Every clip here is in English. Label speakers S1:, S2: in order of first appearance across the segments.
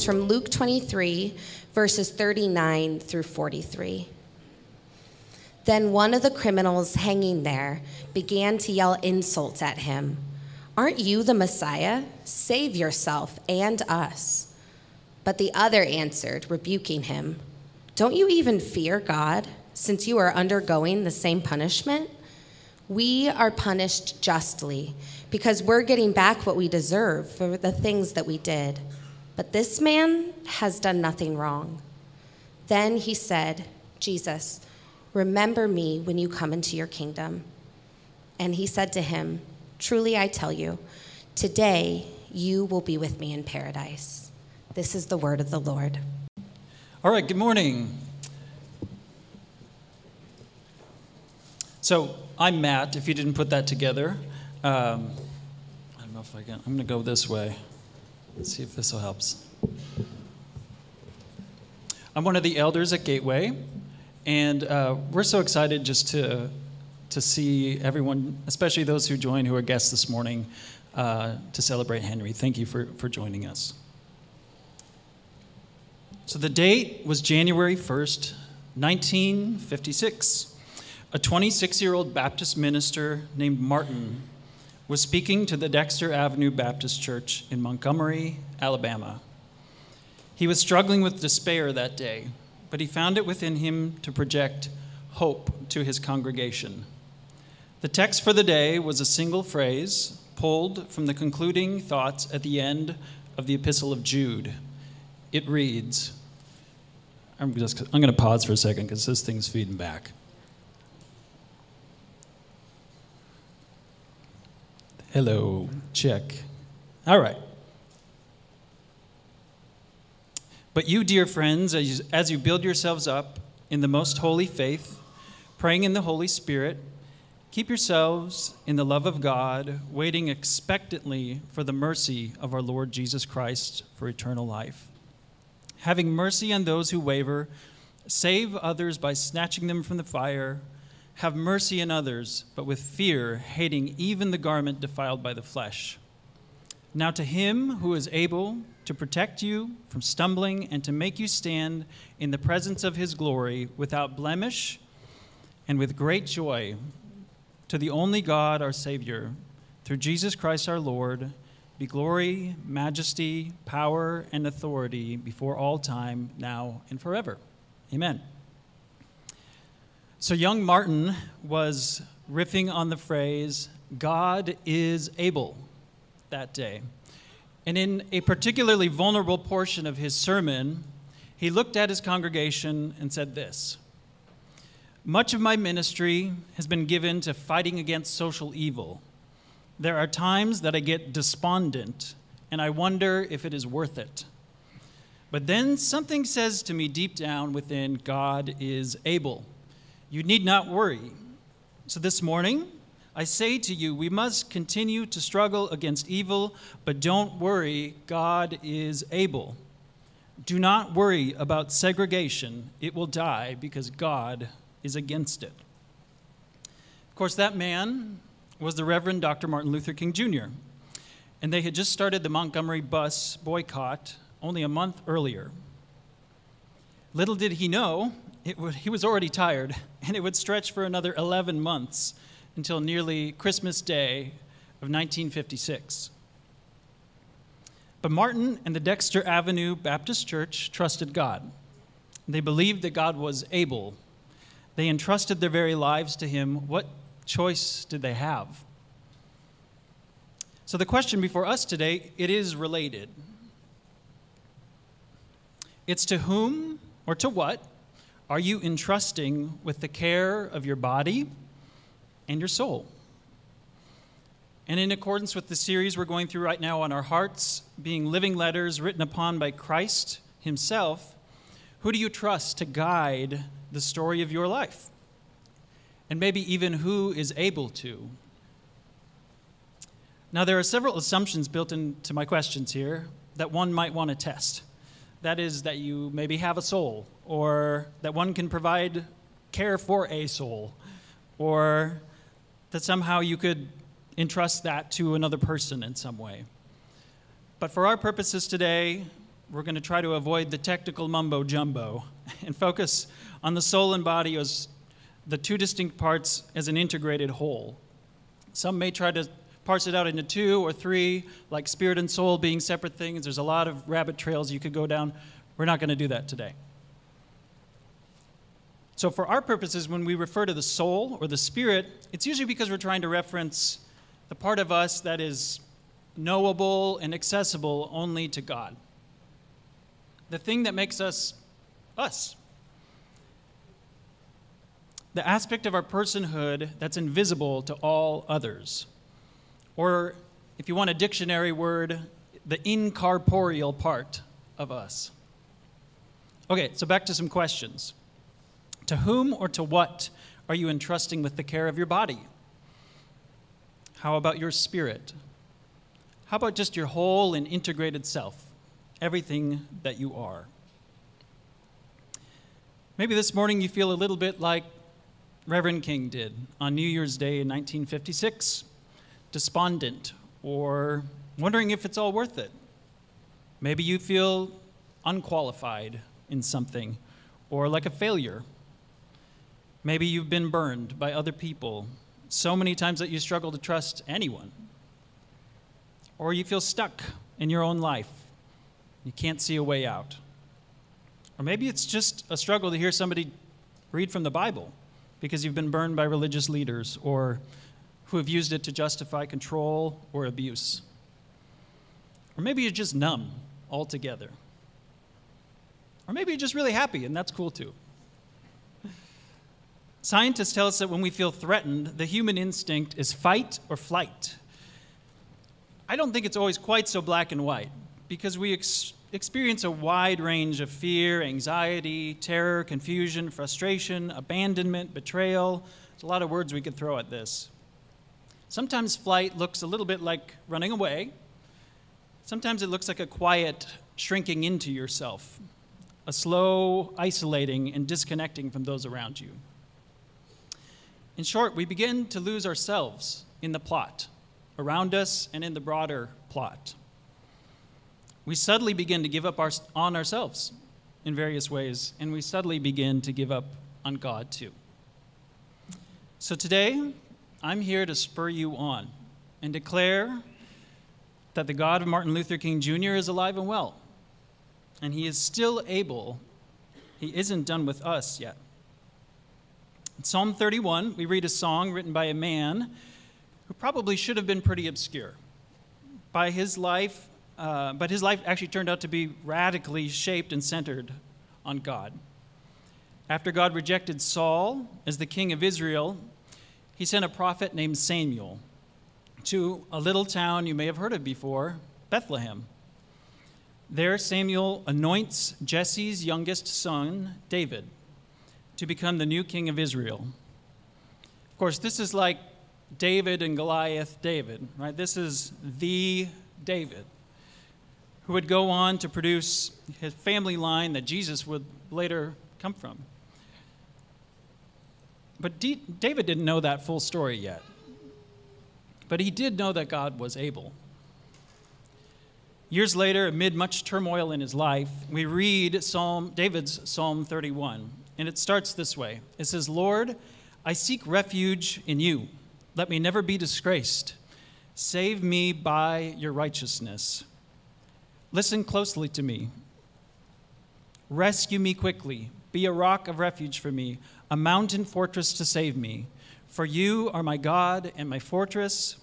S1: comes from Luke 23, verses 39 through 43. Then one of the criminals hanging there began to yell insults at him. Aren't you the Messiah? Save yourself and us. But the other answered, rebuking him, Don't you even fear God, since you are undergoing the same punishment? We are punished justly, because we're getting back what we deserve for the things that we did. But this man has done nothing wrong. Then he said, Jesus, Remember me when you come into your kingdom. And he said to him, Truly I tell you, today you will be with me in paradise. This is the word of the Lord.
S2: All right, good morning. So I'm Matt, if you didn't put that together. Um, I don't know if I can. I'm going to go this way. Let's see if this will help. I'm one of the elders at Gateway. And uh, we're so excited just to, to see everyone, especially those who joined who are guests this morning, uh, to celebrate Henry. Thank you for, for joining us. So the date was January 1st, 1956. A 26 year old Baptist minister named Martin was speaking to the Dexter Avenue Baptist Church in Montgomery, Alabama. He was struggling with despair that day but he found it within him to project hope to his congregation. The text for the day was a single phrase pulled from the concluding thoughts at the end of the Epistle of Jude. It reads, I'm, just, I'm going to pause for a second because this thing's feeding back. Hello, check. All right. But you, dear friends, as you, as you build yourselves up in the most holy faith, praying in the Holy Spirit, keep yourselves in the love of God, waiting expectantly for the mercy of our Lord Jesus Christ for eternal life. Having mercy on those who waver, save others by snatching them from the fire. Have mercy on others, but with fear, hating even the garment defiled by the flesh. Now, to him who is able to protect you from stumbling and to make you stand in the presence of his glory without blemish and with great joy, to the only God, our Savior, through Jesus Christ our Lord, be glory, majesty, power, and authority before all time, now and forever. Amen. So, young Martin was riffing on the phrase, God is able that day. And in a particularly vulnerable portion of his sermon, he looked at his congregation and said this Much of my ministry has been given to fighting against social evil. There are times that I get despondent and I wonder if it is worth it. But then something says to me deep down within God is able. You need not worry. So this morning, I say to you, we must continue to struggle against evil, but don't worry, God is able. Do not worry about segregation, it will die because God is against it. Of course, that man was the Reverend Dr. Martin Luther King Jr., and they had just started the Montgomery bus boycott only a month earlier. Little did he know, would, he was already tired, and it would stretch for another 11 months until nearly Christmas Day of 1956. But Martin and the Dexter Avenue Baptist Church trusted God. They believed that God was able. They entrusted their very lives to Him. What choice did they have? So the question before us today, it is related. It's to whom or to what are you entrusting with the care of your body, and your soul. And in accordance with the series we're going through right now on our hearts, being living letters written upon by Christ Himself, who do you trust to guide the story of your life? And maybe even who is able to? Now, there are several assumptions built into my questions here that one might want to test. That is, that you maybe have a soul, or that one can provide care for a soul, or that somehow you could entrust that to another person in some way. But for our purposes today, we're going to try to avoid the technical mumbo jumbo and focus on the soul and body as the two distinct parts as an integrated whole. Some may try to parse it out into two or three, like spirit and soul being separate things. There's a lot of rabbit trails you could go down. We're not going to do that today. So, for our purposes, when we refer to the soul or the spirit, it's usually because we're trying to reference the part of us that is knowable and accessible only to God. The thing that makes us us. The aspect of our personhood that's invisible to all others. Or, if you want a dictionary word, the incorporeal part of us. Okay, so back to some questions. To whom or to what are you entrusting with the care of your body? How about your spirit? How about just your whole and integrated self, everything that you are? Maybe this morning you feel a little bit like Reverend King did on New Year's Day in 1956, despondent or wondering if it's all worth it. Maybe you feel unqualified in something or like a failure. Maybe you've been burned by other people so many times that you struggle to trust anyone. Or you feel stuck in your own life. You can't see a way out. Or maybe it's just a struggle to hear somebody read from the Bible because you've been burned by religious leaders or who have used it to justify control or abuse. Or maybe you're just numb altogether. Or maybe you're just really happy, and that's cool too. Scientists tell us that when we feel threatened, the human instinct is fight or flight. I don't think it's always quite so black and white because we ex- experience a wide range of fear, anxiety, terror, confusion, frustration, abandonment, betrayal. There's a lot of words we could throw at this. Sometimes flight looks a little bit like running away. Sometimes it looks like a quiet shrinking into yourself, a slow isolating and disconnecting from those around you. In short, we begin to lose ourselves in the plot, around us and in the broader plot. We subtly begin to give up our, on ourselves in various ways, and we subtly begin to give up on God too. So today, I'm here to spur you on and declare that the God of Martin Luther King Jr. is alive and well, and he is still able, he isn't done with us yet. In Psalm 31, we read a song written by a man who probably should have been pretty obscure. By his life, uh, but his life actually turned out to be radically shaped and centered on God. After God rejected Saul as the king of Israel, he sent a prophet named Samuel to a little town you may have heard of before, Bethlehem. There, Samuel anoints Jesse's youngest son, David to become the new king of Israel. Of course, this is like David and Goliath David, right? This is the David who would go on to produce his family line that Jesus would later come from. But D- David didn't know that full story yet. But he did know that God was able. Years later, amid much turmoil in his life, we read Psalm, David's Psalm 31. And it starts this way It says, Lord, I seek refuge in you. Let me never be disgraced. Save me by your righteousness. Listen closely to me. Rescue me quickly. Be a rock of refuge for me, a mountain fortress to save me. For you are my God and my fortress.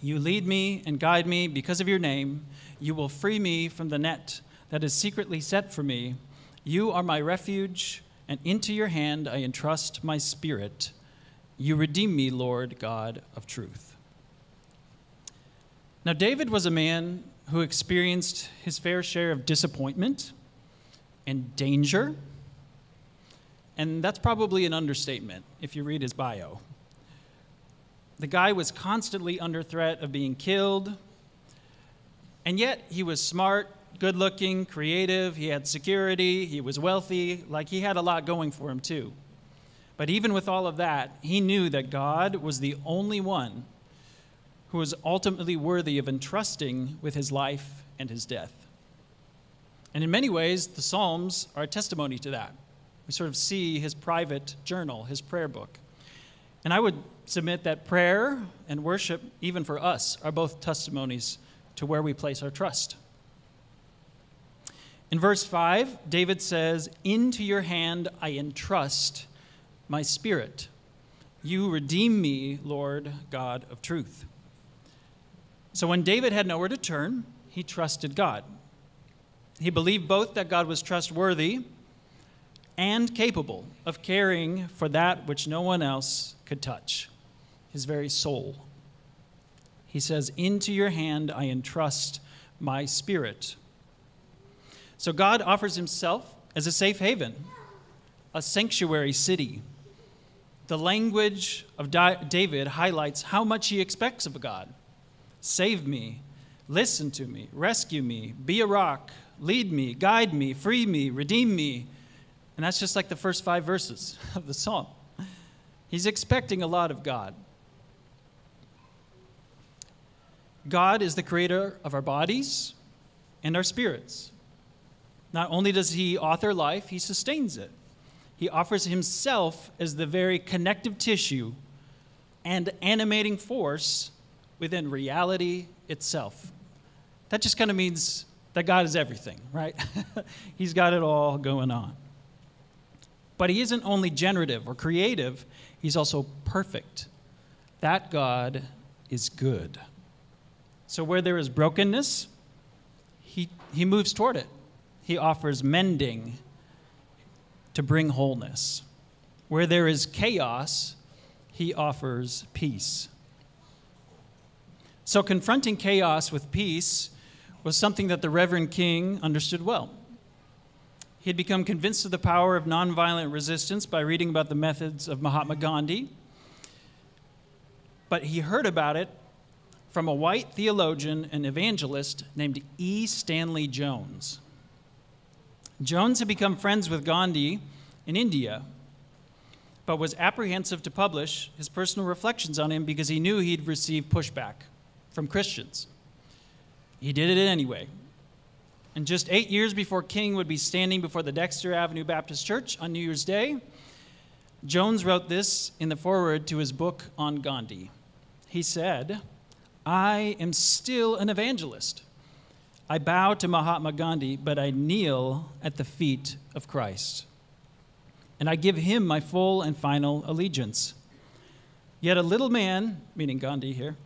S2: You lead me and guide me because of your name. You will free me from the net that is secretly set for me. You are my refuge and into your hand I entrust my spirit. You redeem me, Lord God of truth. Now, David was a man who experienced his fair share of disappointment and danger. And that's probably an understatement if you read his bio. The guy was constantly under threat of being killed, and yet he was smart good looking, creative, he had security, he was wealthy, like he had a lot going for him too. But even with all of that, he knew that God was the only one who was ultimately worthy of entrusting with his life and his death. And in many ways, the Psalms are a testimony to that. We sort of see his private journal, his prayer book. And I would submit that prayer and worship, even for us, are both testimonies to where we place our trust. In verse 5, David says, Into your hand I entrust my spirit. You redeem me, Lord God of truth. So when David had nowhere to turn, he trusted God. He believed both that God was trustworthy and capable of caring for that which no one else could touch his very soul. He says, Into your hand I entrust my spirit. So God offers himself as a safe haven, a sanctuary city. The language of David highlights how much he expects of God. Save me, listen to me, rescue me, be a rock, lead me, guide me, free me, redeem me. And that's just like the first five verses of the psalm. He's expecting a lot of God. God is the creator of our bodies and our spirits. Not only does He author life, He sustains it. He offers Himself as the very connective tissue and animating force within reality itself. That just kind of means that God is everything, right? He's got it all going on. But He isn't only generative or creative, He's also perfect. That God is good. So where there is brokenness, He, he moves toward it. He offers mending to bring wholeness. Where there is chaos, He offers peace. So confronting chaos with peace was something that the Reverend King understood well. He had become convinced of the power of nonviolent resistance by reading about the methods of Mahatma Gandhi. But he heard about it from a white theologian and evangelist named E. Stanley Jones. Jones had become friends with Gandhi in India, but was apprehensive to publish his personal reflections on him because he knew he'd receive pushback from Christians. He did it anyway. And just eight years before King would be standing before the Dexter Avenue Baptist Church on New Year's Day, Jones wrote this in the foreword to his book on Gandhi. He said, I am still an evangelist. I bow to Mahatma Gandhi, but I kneel at the feet of Christ. And I give him my full and final allegiance. Yet a little man, meaning Gandhi here,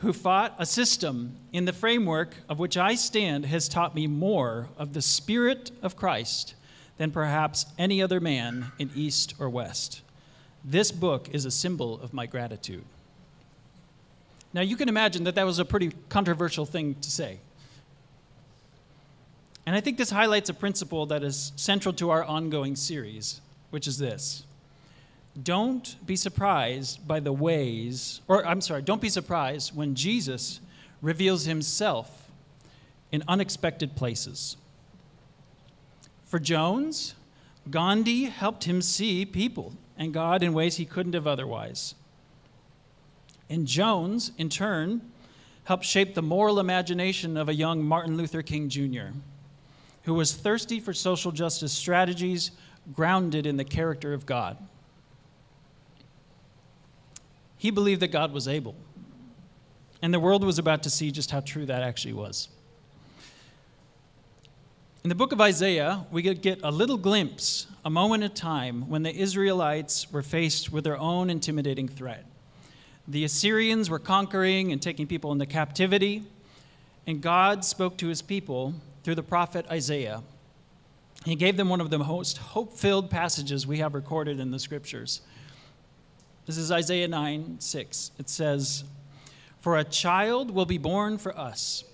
S2: who fought a system in the framework of which I stand has taught me more of the Spirit of Christ than perhaps any other man in East or West. This book is a symbol of my gratitude. Now, you can imagine that that was a pretty controversial thing to say. And I think this highlights a principle that is central to our ongoing series, which is this don't be surprised by the ways, or I'm sorry, don't be surprised when Jesus reveals himself in unexpected places. For Jones, Gandhi helped him see people and God in ways he couldn't have otherwise. And Jones, in turn, helped shape the moral imagination of a young Martin Luther King Jr., who was thirsty for social justice strategies grounded in the character of God. He believed that God was able. And the world was about to see just how true that actually was. In the book of Isaiah, we get a little glimpse, a moment in time, when the Israelites were faced with their own intimidating threat. The Assyrians were conquering and taking people into captivity, and God spoke to his people through the prophet Isaiah. He gave them one of the most hope filled passages we have recorded in the scriptures. This is Isaiah 9 6. It says, For a child will be born for us,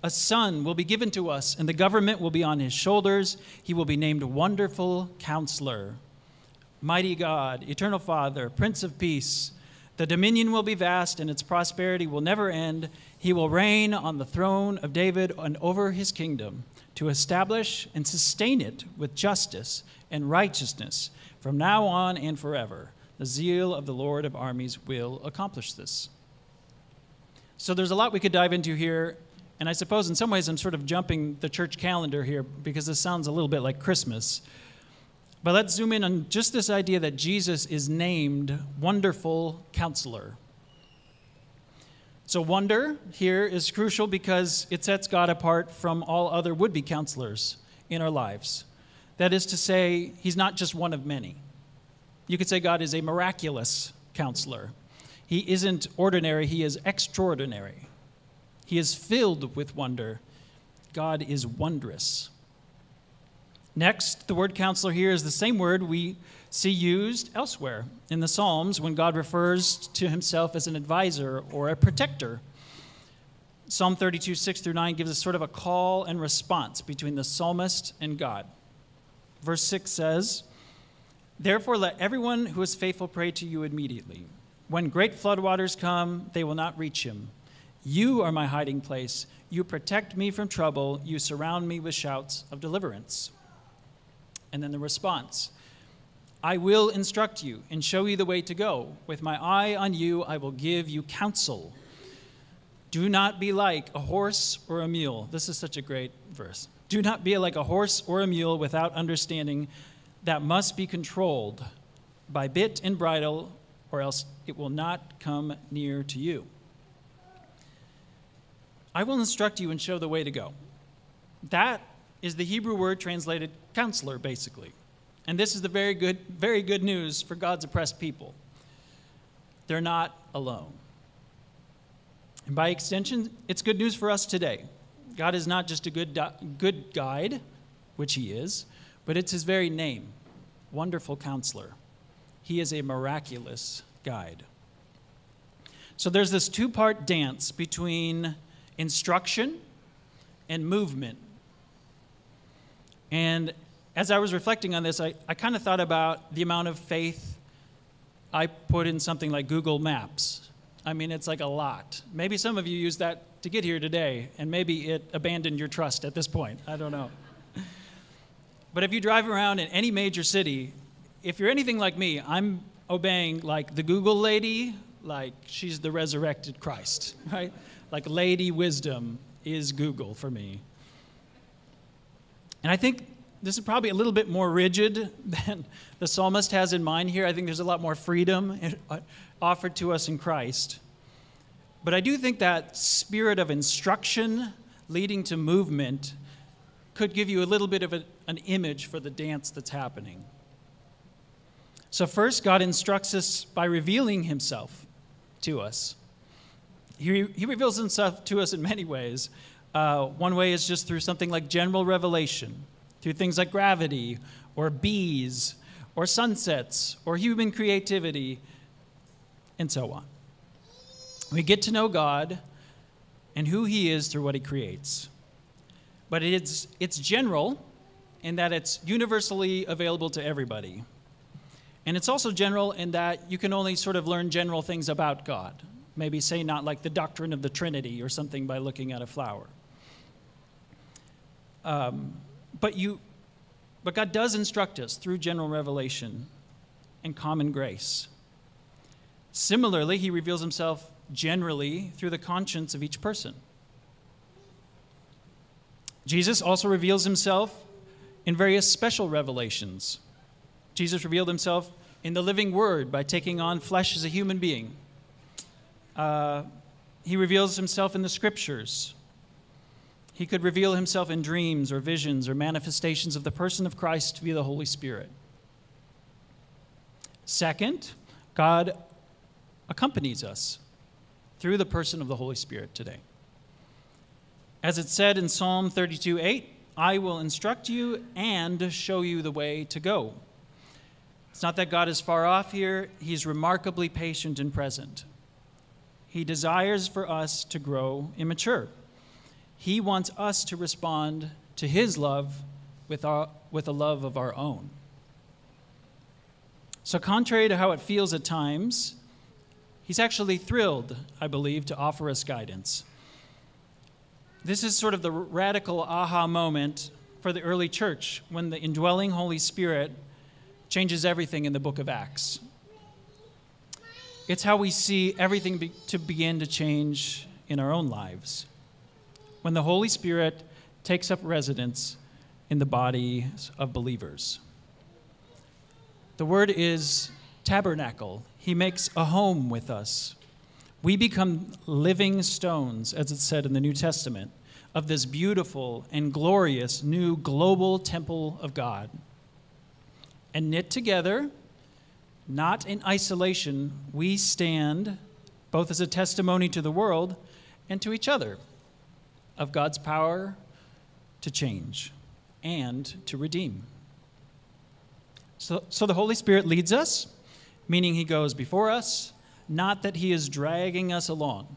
S2: a son will be given to us, and the government will be on his shoulders. He will be named Wonderful Counselor, Mighty God, Eternal Father, Prince of Peace. The dominion will be vast, and its prosperity will never end. He will reign on the throne of David and over his kingdom to establish and sustain it with justice and righteousness from now on and forever. The zeal of the Lord of armies will accomplish this. So there's a lot we could dive into here And I suppose in some ways I'm sort of jumping the church calendar here because this sounds a little bit like Christmas. But let's zoom in on just this idea that Jesus is named Wonderful Counselor. So, wonder here is crucial because it sets God apart from all other would be counselors in our lives. That is to say, He's not just one of many. You could say God is a miraculous counselor. He isn't ordinary, He is extraordinary. He is filled with wonder. God is wondrous. Next, the word counselor here is the same word we see used elsewhere in the Psalms when God refers to himself as an advisor or a protector. Psalm 32, 6 through 9 gives us sort of a call and response between the psalmist and God. Verse 6 says, Therefore, let everyone who is faithful pray to you immediately. When great floodwaters come, they will not reach him. You are my hiding place. You protect me from trouble. You surround me with shouts of deliverance. And then the response I will instruct you and show you the way to go. With my eye on you, I will give you counsel. Do not be like a horse or a mule. This is such a great verse. Do not be like a horse or a mule without understanding that must be controlled by bit and bridle, or else it will not come near to you. I will instruct you and show the way to go. That is the Hebrew word translated counselor, basically. And this is the very good, very good news for God's oppressed people. They're not alone. And by extension, it's good news for us today. God is not just a good, good guide, which He is, but it's His very name Wonderful Counselor. He is a miraculous guide. So there's this two part dance between instruction and movement. And as I was reflecting on this, I, I kind of thought about the amount of faith I put in something like Google Maps. I mean, it's like a lot. Maybe some of you use that to get here today, and maybe it abandoned your trust at this point. I don't know. But if you drive around in any major city, if you're anything like me, I'm obeying like the Google lady, like she's the resurrected Christ, right? Like Lady Wisdom is Google for me. And I think this is probably a little bit more rigid than the psalmist has in mind here. I think there's a lot more freedom uh, offered to us in Christ. But I do think that spirit of instruction leading to movement could give you a little bit of a, an image for the dance that's happening. So, first, God instructs us by revealing himself to us. He, he reveals himself to us in many ways. Uh, one way is just through something like general revelation through things like gravity or bees or sunsets or human creativity and so on. We get to know God and who He is through what He creates. But it's, it's general in that it's universally available to everybody. And it's also general in that you can only sort of learn general things about God. Maybe say not like the doctrine of the Trinity or something by looking at a flower. Um, but you but God does instruct us through general revelation and common grace. Similarly, he reveals himself generally through the conscience of each person. Jesus also reveals himself in various special revelations. Jesus revealed himself in the living word by taking on flesh as a human being. Uh, he reveals himself in the scriptures he could reveal himself in dreams or visions or manifestations of the person of Christ via the Holy Spirit. Second, God accompanies us through the person of the Holy Spirit today. As it said in Psalm 32 8, I will instruct you and show you the way to go. It's not that God is far off here, He's remarkably patient and present. He desires for us to grow immature. He wants us to respond to His love with, our, with a love of our own. So, contrary to how it feels at times, He's actually thrilled, I believe, to offer us guidance. This is sort of the radical aha moment for the early church when the indwelling Holy Spirit changes everything in the book of Acts. It's how we see everything be, to begin to change in our own lives when the Holy Spirit takes up residence in the bodies of believers. The word is tabernacle. He makes a home with us. We become living stones, as it said in the New Testament, of this beautiful and glorious new global temple of God. And knit together, not in isolation, we stand both as a testimony to the world and to each other of God's power to change and to redeem. So, so the Holy Spirit leads us, meaning He goes before us, not that He is dragging us along.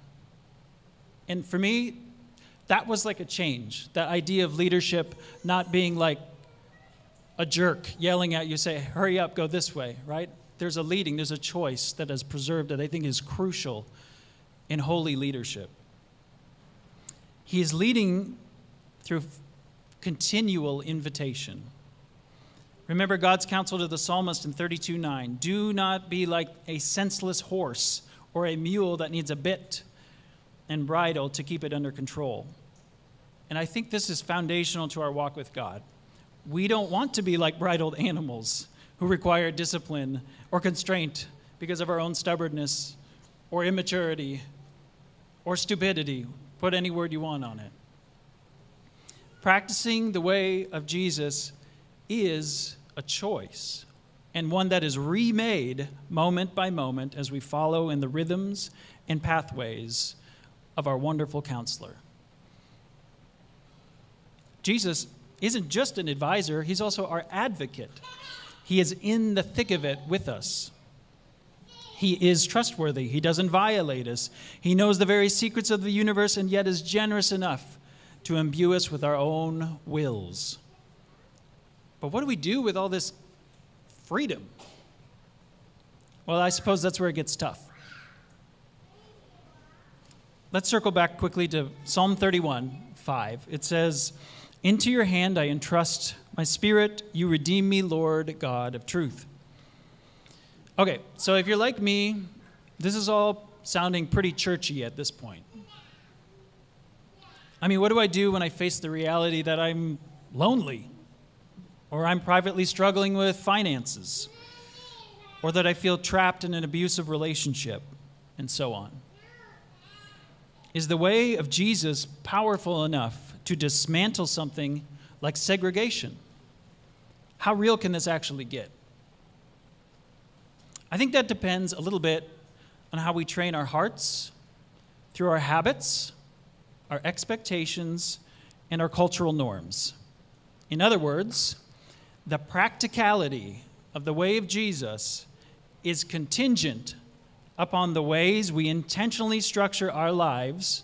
S2: And for me, that was like a change. That idea of leadership not being like a jerk yelling at you, say, hurry up, go this way, right? There's a leading, there's a choice that is preserved that I think is crucial in holy leadership. He is leading through continual invitation. Remember God's counsel to the psalmist in 32 9 Do not be like a senseless horse or a mule that needs a bit and bridle to keep it under control. And I think this is foundational to our walk with God. We don't want to be like bridled animals who require discipline or constraint because of our own stubbornness or immaturity or stupidity. Put any word you want on it. Practicing the way of Jesus is a choice, and one that is remade moment by moment as we follow in the rhythms and pathways of our wonderful counselor. Jesus isn't just an advisor, he's also our advocate. He is in the thick of it with us. He is trustworthy. He doesn't violate us. He knows the very secrets of the universe and yet is generous enough to imbue us with our own wills. But what do we do with all this freedom? Well, I suppose that's where it gets tough. Let's circle back quickly to Psalm 31 5. It says, Into your hand I entrust my spirit, you redeem me, Lord God of truth. Okay, so if you're like me, this is all sounding pretty churchy at this point. I mean, what do I do when I face the reality that I'm lonely or I'm privately struggling with finances, or that I feel trapped in an abusive relationship, and so on. Is the way of Jesus powerful enough to dismantle something like segregation? How real can this actually get? I think that depends a little bit on how we train our hearts through our habits, our expectations, and our cultural norms. In other words, the practicality of the way of Jesus is contingent upon the ways we intentionally structure our lives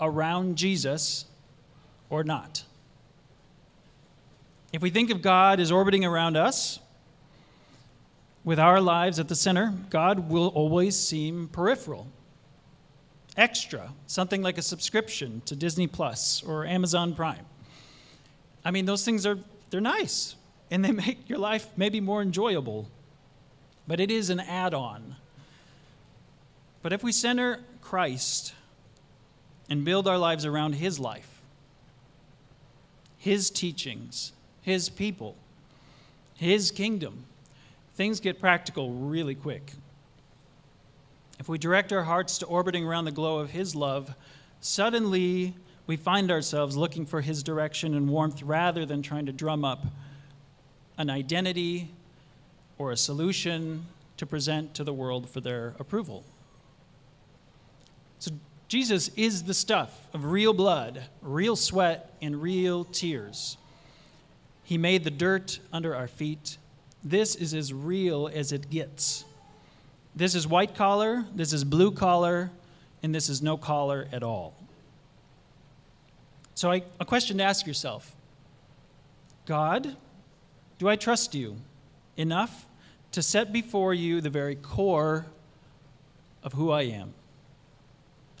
S2: around Jesus or not. If we think of God as orbiting around us, with our lives at the center, God will always seem peripheral, extra, something like a subscription to Disney Plus or Amazon Prime. I mean, those things are they're nice and they make your life maybe more enjoyable. But it is an add on. But if we center Christ and build our lives around His life, His teachings, His people, His kingdom, things get practical really quick. If we direct our hearts to orbiting around the glow of His love, suddenly we find ourselves looking for His direction and warmth rather than trying to drum up an identity or a solution to present to the world for their approval. So, Jesus is the stuff of real blood, real sweat, and real tears. He made the dirt under our feet. This is as real as it gets. This is white collar, this is blue collar, and this is no collar at all. So, I, a question to ask yourself God, do I trust you enough to set before you the very core of who I am?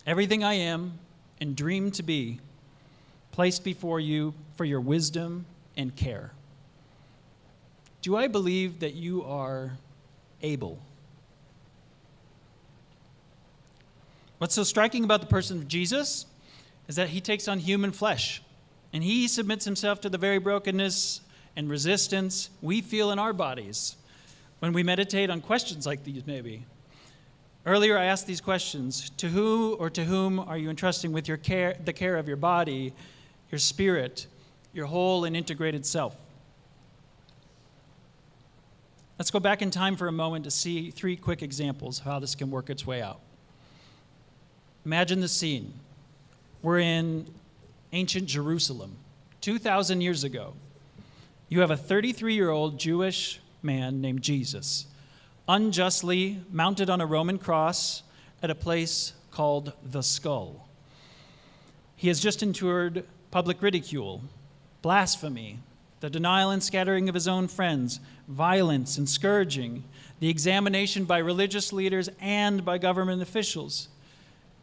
S2: Everything I am and dream to be placed before you for your wisdom and care. Do I believe that you are able? What's so striking about the person of Jesus is that he takes on human flesh and he submits himself to the very brokenness and resistance we feel in our bodies when we meditate on questions like these, maybe. Earlier, I asked these questions To who or to whom are you entrusting with your care, the care of your body, your spirit, your whole and integrated self? Let's go back in time for a moment to see three quick examples of how this can work its way out. Imagine the scene. We're in ancient Jerusalem, 2,000 years ago. You have a 33 year old Jewish man named Jesus, unjustly mounted on a Roman cross at a place called the Skull. He has just endured public ridicule, blasphemy, the denial and scattering of his own friends, violence and scourging, the examination by religious leaders and by government officials.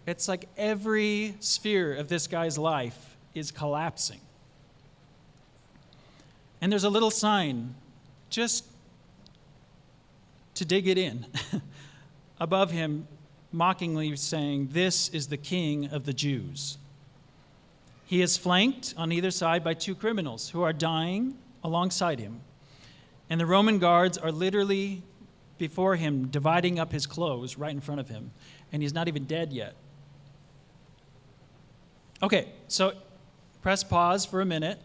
S2: It's like every sphere of this guy's life is collapsing. And there's a little sign just to dig it in above him, mockingly saying, This is the king of the Jews. He is flanked on either side by two criminals who are dying alongside him. And the Roman guards are literally before him, dividing up his clothes right in front of him. And he's not even dead yet. Okay, so press pause for a minute.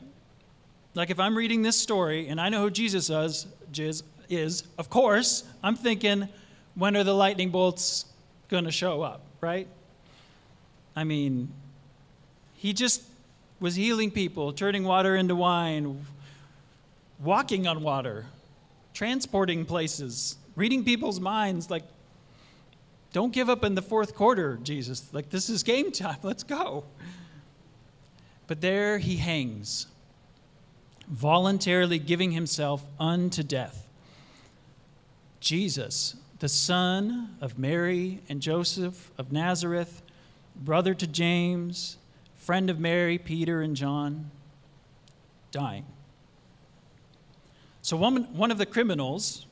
S2: Like if I'm reading this story and I know who Jesus is, is of course, I'm thinking, when are the lightning bolts going to show up, right? I mean, he just was healing people, turning water into wine, walking on water, transporting places, reading people's minds. Like, don't give up in the fourth quarter, Jesus. Like, this is game time. Let's go. But there he hangs, voluntarily giving himself unto death. Jesus, the son of Mary and Joseph of Nazareth, brother to James, friend of Mary, Peter, and John, dying. So, one, one of the criminals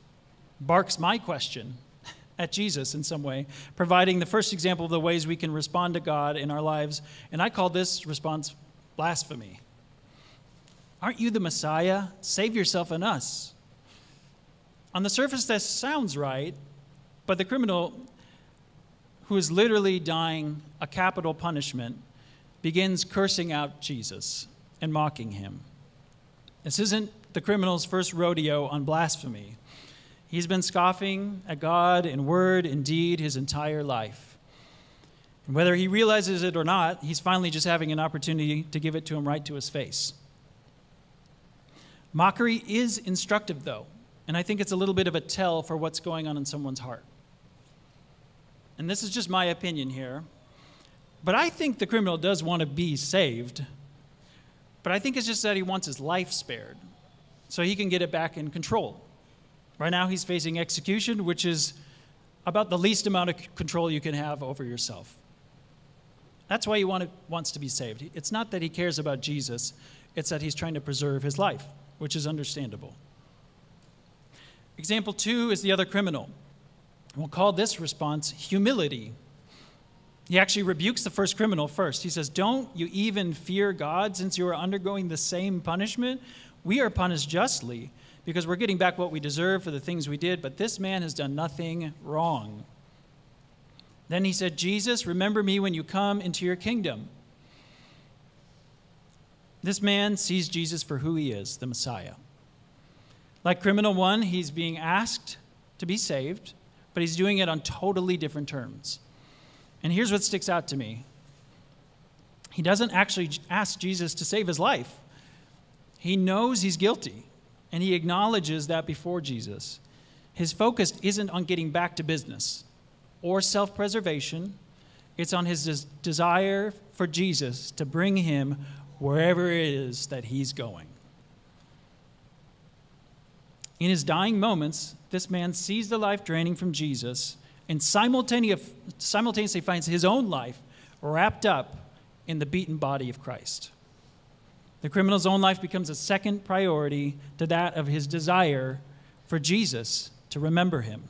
S2: barks my question at Jesus in some way, providing the first example of the ways we can respond to God in our lives. And I call this response blasphemy. Aren't you the Messiah? Save yourself and us. On the surface, that sounds right, but the criminal who is literally dying a capital punishment begins cursing out Jesus and mocking him. This isn't the criminal's first rodeo on blasphemy. He's been scoffing at God in word and deed his entire life. And whether he realizes it or not, he's finally just having an opportunity to give it to him right to his face. Mockery is instructive, though, and I think it's a little bit of a tell for what's going on in someone's heart. And this is just my opinion here. But I think the criminal does want to be saved. But I think it's just that he wants his life spared so he can get it back in control. Right now, he's facing execution, which is about the least amount of control you can have over yourself. That's why he want to, wants to be saved. It's not that he cares about Jesus, it's that he's trying to preserve his life, which is understandable. Example two is the other criminal. We'll call this response humility. He actually rebukes the first criminal first. He says, Don't you even fear God since you are undergoing the same punishment? We are punished justly because we're getting back what we deserve for the things we did, but this man has done nothing wrong. Then he said, Jesus, remember me when you come into your kingdom. This man sees Jesus for who he is, the Messiah. Like criminal one, he's being asked to be saved, but he's doing it on totally different terms. And here's what sticks out to me he doesn't actually ask Jesus to save his life, he knows he's guilty, and he acknowledges that before Jesus. His focus isn't on getting back to business or self preservation, it's on his des- desire for Jesus to bring him wherever it is that he's going. In his dying moments, this man sees the life draining from Jesus and simultaneously finds his own life wrapped up in the beaten body of Christ. The criminal's own life becomes a second priority to that of his desire for Jesus to remember him.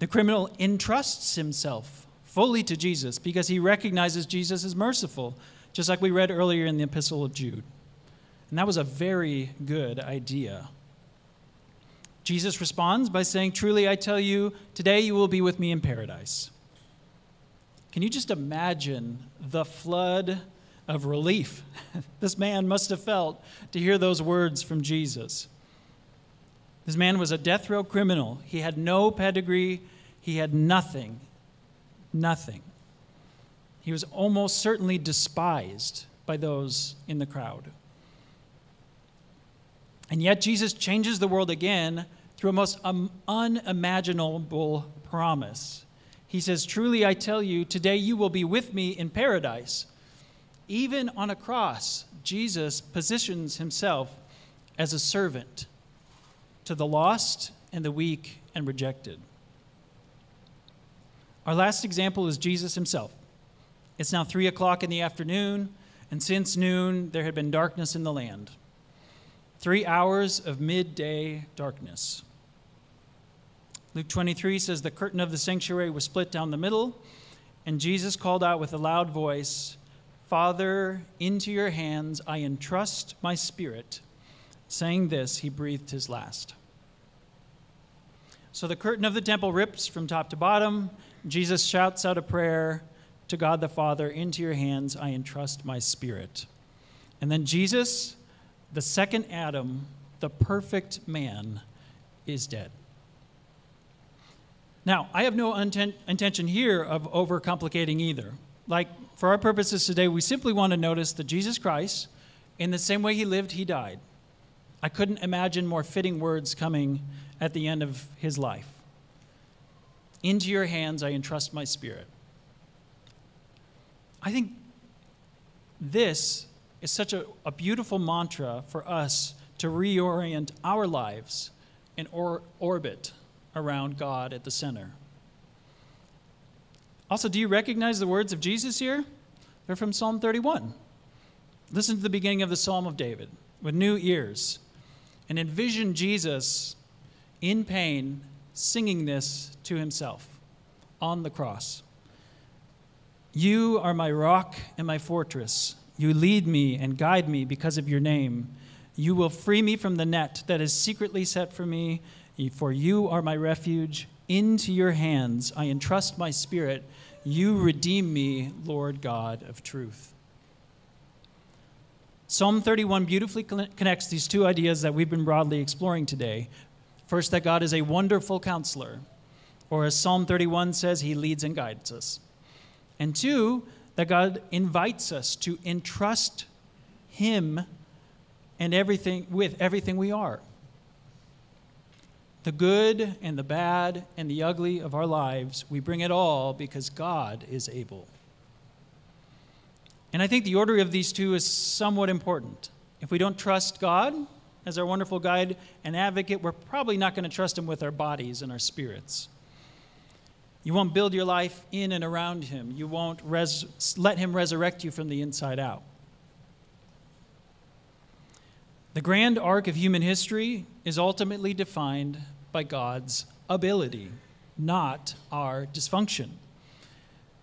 S2: The criminal entrusts himself fully to Jesus because he recognizes Jesus as merciful, just like we read earlier in the Epistle of Jude. And that was a very good idea. Jesus responds by saying, Truly I tell you, today you will be with me in paradise. Can you just imagine the flood of relief this man must have felt to hear those words from Jesus? This man was a death row criminal. He had no pedigree, he had nothing. Nothing. He was almost certainly despised by those in the crowd. And yet, Jesus changes the world again through a most um, unimaginable promise. He says, Truly I tell you, today you will be with me in paradise. Even on a cross, Jesus positions himself as a servant to the lost and the weak and rejected. Our last example is Jesus himself. It's now three o'clock in the afternoon, and since noon there had been darkness in the land. Three hours of midday darkness. Luke 23 says the curtain of the sanctuary was split down the middle, and Jesus called out with a loud voice, Father, into your hands I entrust my spirit. Saying this, he breathed his last. So the curtain of the temple rips from top to bottom. Jesus shouts out a prayer to God the Father Into your hands I entrust my spirit. And then Jesus, the second Adam, the perfect man, is dead. Now, I have no inten- intention here of overcomplicating either. Like, for our purposes today, we simply want to notice that Jesus Christ, in the same way he lived, he died. I couldn't imagine more fitting words coming at the end of his life. Into your hands I entrust my spirit. I think this is such a, a beautiful mantra for us to reorient our lives and or, orbit around God at the center. Also, do you recognize the words of Jesus here? They're from Psalm 31. Listen to the beginning of the Psalm of David with new ears and envision Jesus in pain singing this to himself on the cross. You are my rock and my fortress. You lead me and guide me because of your name. You will free me from the net that is secretly set for me, for you are my refuge. Into your hands I entrust my spirit. You redeem me, Lord God of truth. Psalm 31 beautifully connects these two ideas that we've been broadly exploring today First, that God is a wonderful counselor, or as Psalm 31 says, he leads and guides us. And two, that God invites us to entrust him and everything with everything we are. The good and the bad and the ugly of our lives, we bring it all because God is able. And I think the order of these two is somewhat important. If we don't trust God, as our wonderful guide and advocate, we're probably not going to trust him with our bodies and our spirits. You won't build your life in and around him. You won't res- let him resurrect you from the inside out. The grand arc of human history is ultimately defined by God's ability, not our dysfunction.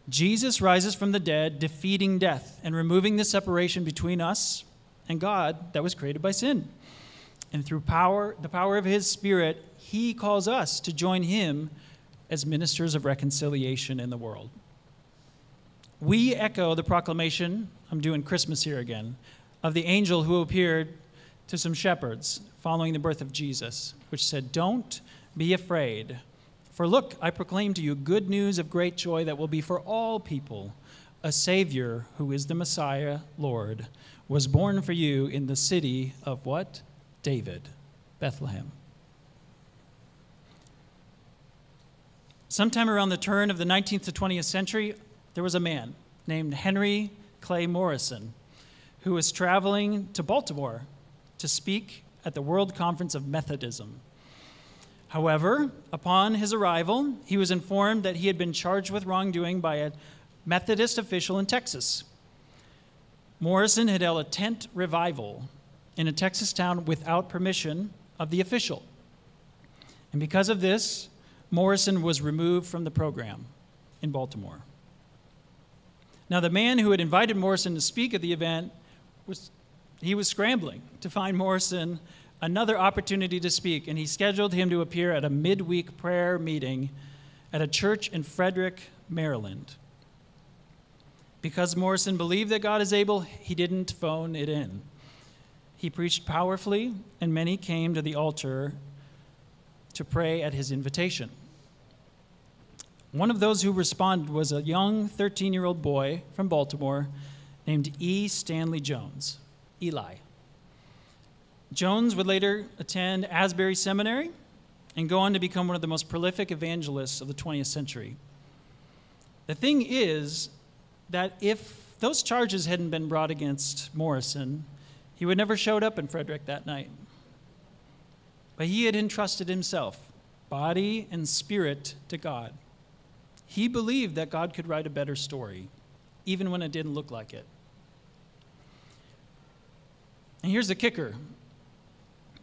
S2: Jesus rises from the dead, defeating death and removing the separation between us and God that was created by sin. And through power, the power of his spirit, he calls us to join him as ministers of reconciliation in the world. We echo the proclamation, I'm doing Christmas here again, of the angel who appeared to some shepherds following the birth of Jesus, which said, Don't be afraid. For look, I proclaim to you good news of great joy that will be for all people. A Savior, who is the Messiah, Lord, was born for you in the city of what? David, Bethlehem. Sometime around the turn of the 19th to 20th century, there was a man named Henry Clay Morrison who was traveling to Baltimore to speak at the World Conference of Methodism. However, upon his arrival, he was informed that he had been charged with wrongdoing by a Methodist official in Texas. Morrison had held a tent revival in a Texas town without permission of the official. And because of this, Morrison was removed from the program in Baltimore. Now, the man who had invited Morrison to speak at the event was he was scrambling to find Morrison another opportunity to speak, and he scheduled him to appear at a midweek prayer meeting at a church in Frederick, Maryland. Because Morrison believed that God is able, he didn't phone it in. He preached powerfully, and many came to the altar to pray at his invitation. One of those who responded was a young 13 year old boy from Baltimore named E. Stanley Jones, Eli. Jones would later attend Asbury Seminary and go on to become one of the most prolific evangelists of the 20th century. The thing is, that if those charges hadn't been brought against Morrison, he would never showed up in Frederick that night. But he had entrusted himself, body and spirit, to God. He believed that God could write a better story, even when it didn't look like it. And here's the kicker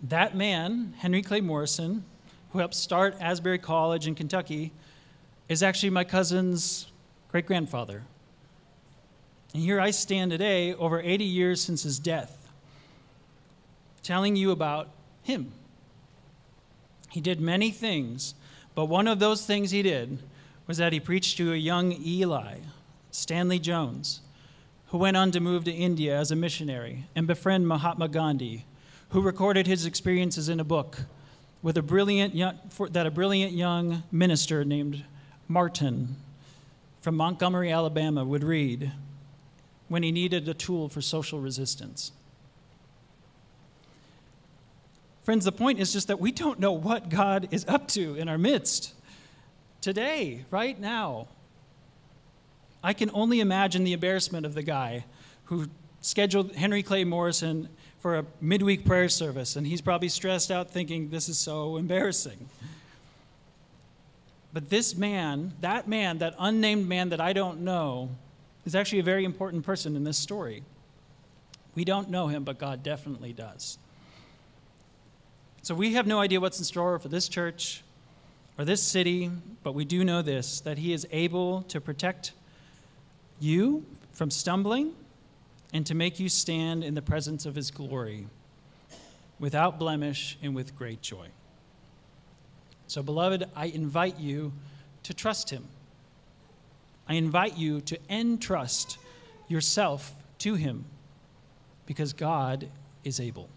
S2: that man, Henry Clay Morrison, who helped start Asbury College in Kentucky, is actually my cousin's great grandfather. And here I stand today, over 80 years since his death, telling you about him. He did many things, but one of those things he did was that he preached to a young Eli, Stanley Jones, who went on to move to India as a missionary and befriend Mahatma Gandhi, who recorded his experiences in a book with a brilliant young, that a brilliant young minister named Martin from Montgomery, Alabama, would read when he needed a tool for social resistance. Friends, the point is just that we don't know what God is up to in our midst today, right now. I can only imagine the embarrassment of the guy who scheduled Henry Clay Morrison for a midweek prayer service, and he's probably stressed out thinking, This is so embarrassing. But this man, that man, that unnamed man that I don't know, is actually a very important person in this story. We don't know him, but God definitely does. So we have no idea what's in store for this church or this city, but we do know this that He is able to protect you from stumbling and to make you stand in the presence of His glory without blemish and with great joy. So, beloved, I invite you to trust Him. I invite you to entrust yourself to Him because God is able.